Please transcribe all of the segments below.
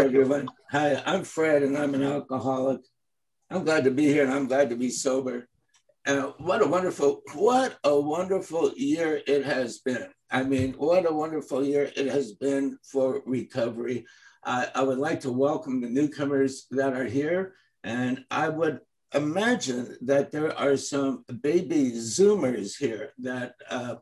everyone. Hi, I'm Fred, and I'm an alcoholic. I'm glad to be here, and I'm glad to be sober. And what a wonderful, what a wonderful year it has been. I mean, what a wonderful year it has been for recovery. I, I would like to welcome the newcomers that are here, and I would imagine that there are some baby Zoomers here that uh,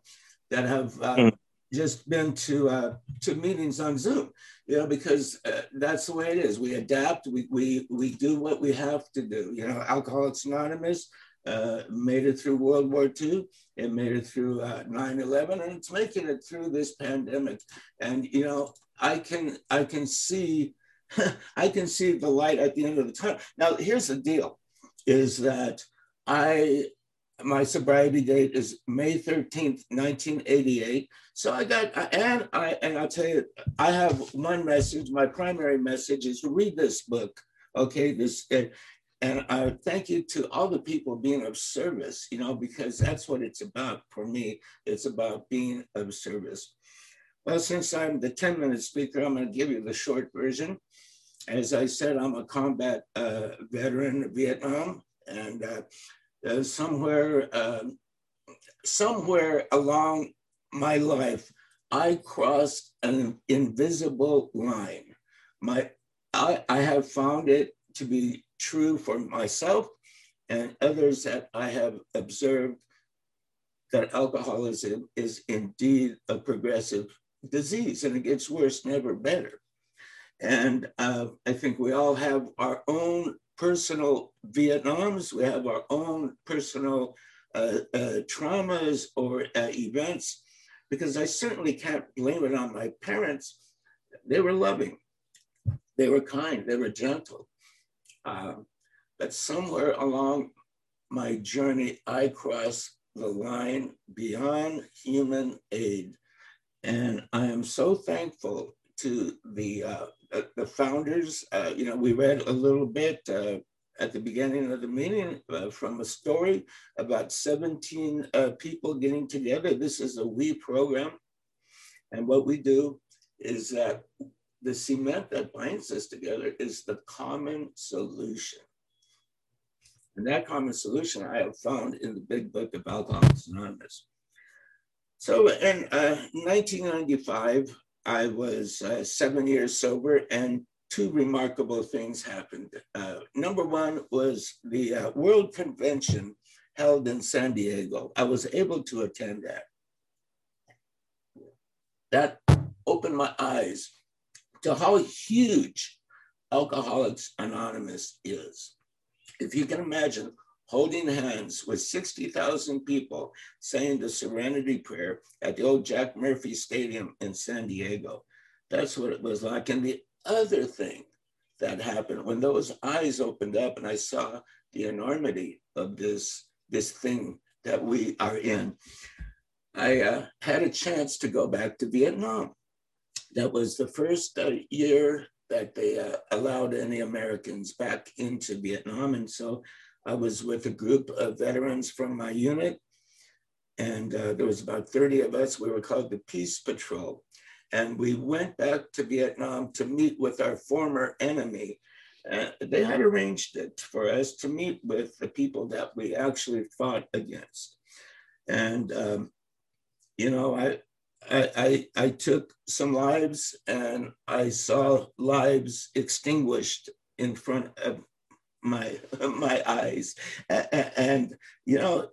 that have uh, mm. Just been to uh, to meetings on Zoom. You know, because uh, that's the way it is. We adapt. We we we do what we have to do. You know, Alcoholics Anonymous. Uh, made it through World War II, it made it through uh, 9/11, and it's making it through this pandemic. And you know, I can I can see I can see the light at the end of the tunnel. Now, here's the deal: is that I my sobriety date is May 13th, 1988. So I got and I and I'll tell you, I have one message. My primary message is read this book. Okay, this and I thank you to all the people being of service, you know, because that's what it's about for me. It's about being of service. Well, since I'm the 10 minute speaker, I'm going to give you the short version. As I said, I'm a combat uh, veteran of Vietnam, and uh, uh, somewhere, um, somewhere along my life, I crossed an invisible line. My, I, I have found it to be true for myself and others that I have observed that alcoholism is indeed a progressive disease and it gets worse, never better. And uh, I think we all have our own personal Vietnams, we have our own personal uh, uh, traumas or uh, events, because I certainly can't blame it on my parents. They were loving, they were kind, they were gentle. Um, but somewhere along my journey, I crossed the line beyond human aid and I am so thankful to the uh, the founders. Uh, you know, we read a little bit uh, at the beginning of the meeting uh, from a story about 17 uh, people getting together. This is a we program, and what we do is that the cement that binds us together is the common solution. And that common solution I have found in the big book of Alcoholics Anonymous. So in uh, 1995, I was uh, seven years sober, and two remarkable things happened. Uh, number one was the uh, World Convention held in San Diego. I was able to attend that. That opened my eyes to how huge Alcoholics Anonymous is. If you can imagine holding hands with 60,000 people saying the Serenity Prayer at the old Jack Murphy Stadium in San Diego. That's what it was like. And the other thing that happened when those eyes opened up and I saw the enormity of this, this thing that we are in, I uh, had a chance to go back to Vietnam. That was the first uh, year that they uh, allowed any Americans back into Vietnam. And so I was with a group of veterans from my unit, and uh, there was about 30 of us. We were called the Peace Patrol. And we went back to Vietnam to meet with our former enemy. Uh, they had arranged it for us to meet with the people that we actually fought against. And, um, you know, I, I, I, I took some lives and I saw lives extinguished in front of my my eyes. And you know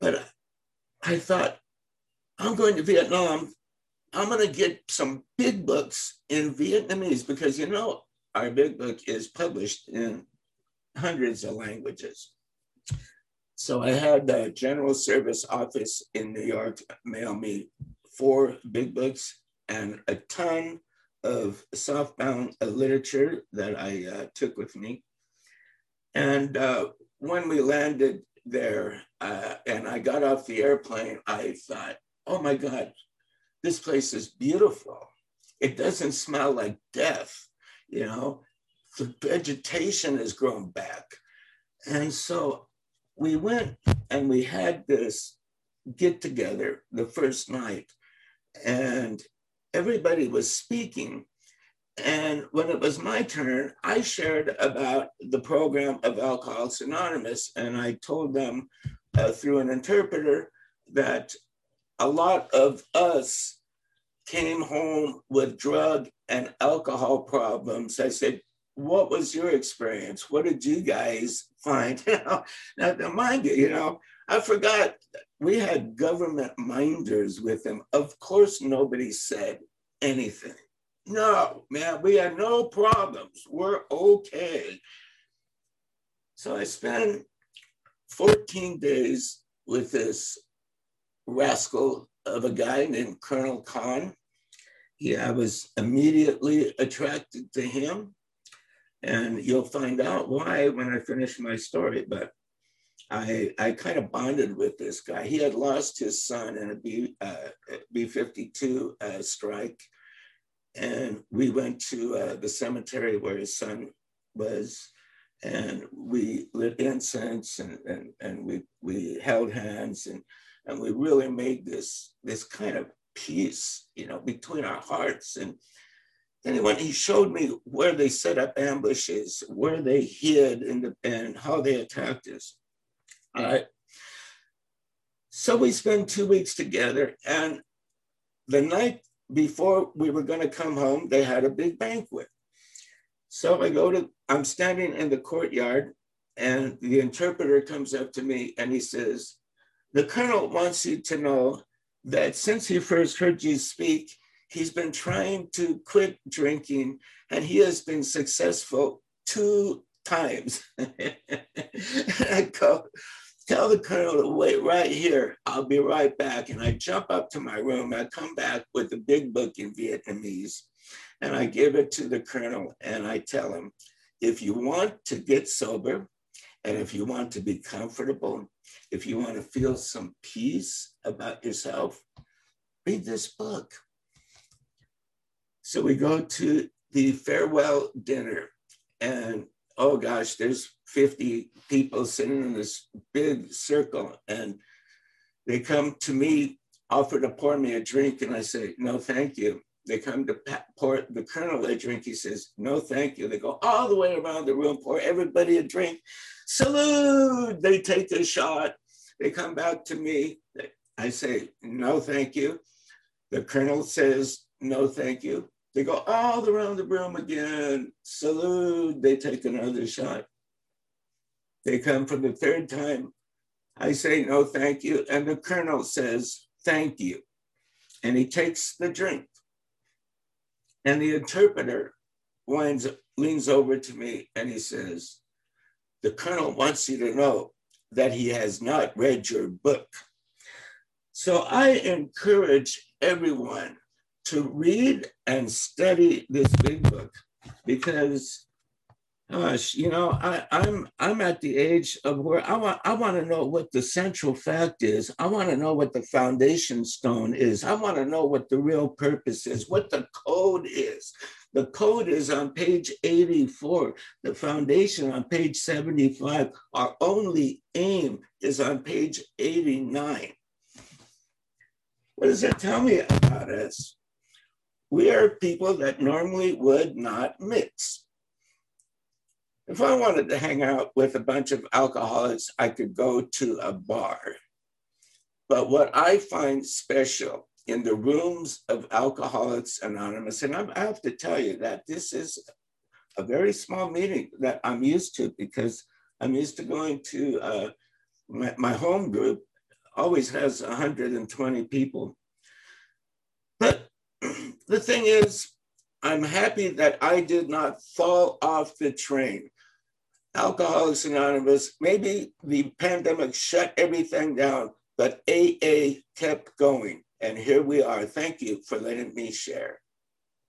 but i thought i'm going to vietnam. I'm going to get some big books in vietnamese because you know our big book is published in hundreds of languages. So i had the general service office in new york mail me four big books and a ton of softbound literature that I uh, took with me. And uh, when we landed there uh, and I got off the airplane, I thought, oh my God, this place is beautiful. It doesn't smell like death, you know, the vegetation has grown back. And so we went and we had this get together the first night. And everybody was speaking. And when it was my turn, I shared about the program of Alcoholics Anonymous, and I told them uh, through an interpreter that a lot of us came home with drug and alcohol problems. I said, What was your experience? What did you guys find? now, now, mind you, you know, I forgot we had government minders with them. Of course, nobody said anything. No, man, we had no problems. We're okay. So I spent 14 days with this rascal of a guy named Colonel Khan. Yeah, I was immediately attracted to him. And you'll find out why when I finish my story. But I, I kind of bonded with this guy. He had lost his son in a B, uh, B 52 uh, strike. And we went to uh, the cemetery where his son was. And we lit incense and, and, and we, we held hands and, and we really made this, this kind of peace, you know, between our hearts. And then when he showed me where they set up ambushes, where they hid, and, the, and how they attacked us. All right. So we spent two weeks together, and the night before we were going to come home, they had a big banquet. So I go to, I'm standing in the courtyard, and the interpreter comes up to me and he says, The colonel wants you to know that since he first heard you speak, he's been trying to quit drinking and he has been successful two times. I go, tell the colonel to wait right here. I'll be right back. And I jump up to my room. I come back with a big book in Vietnamese and I give it to the colonel and I tell him, if you want to get sober and if you want to be comfortable, if you want to feel some peace about yourself, read this book. So we go to the farewell dinner, and oh gosh, there's 50 people sitting in this big circle, and they come to me, offer to pour me a drink, and I say, no, thank you. They come to pour the colonel a drink. He says, no, thank you. They go all the way around the room, pour everybody a drink. Salute! They take a shot. They come back to me. I say, no, thank you. The colonel says, no, thank you. They go all around the room again. Salute. They take another shot. They come for the third time. I say, no, thank you. And the colonel says, thank you. And he takes the drink. And the interpreter winds, leans over to me and he says, the colonel wants you to know that he has not read your book. So I encourage everyone to read and study this big book because gosh, you know, I, I'm I'm at the age of where I want I want to know what the central fact is. I want to know what the foundation stone is. I want to know what the real purpose is, what the code is. The code is on page 84, the foundation on page 75. Our only aim is on page 89. What does that tell me about us? We are people that normally would not mix. If I wanted to hang out with a bunch of alcoholics, I could go to a bar. But what I find special in the rooms of Alcoholics Anonymous. And I have to tell you that this is a very small meeting that I'm used to because I'm used to going to uh, my, my home group always has 120 people. The thing is, I'm happy that I did not fall off the train. Alcoholics Anonymous, maybe the pandemic shut everything down, but AA kept going. And here we are. Thank you for letting me share.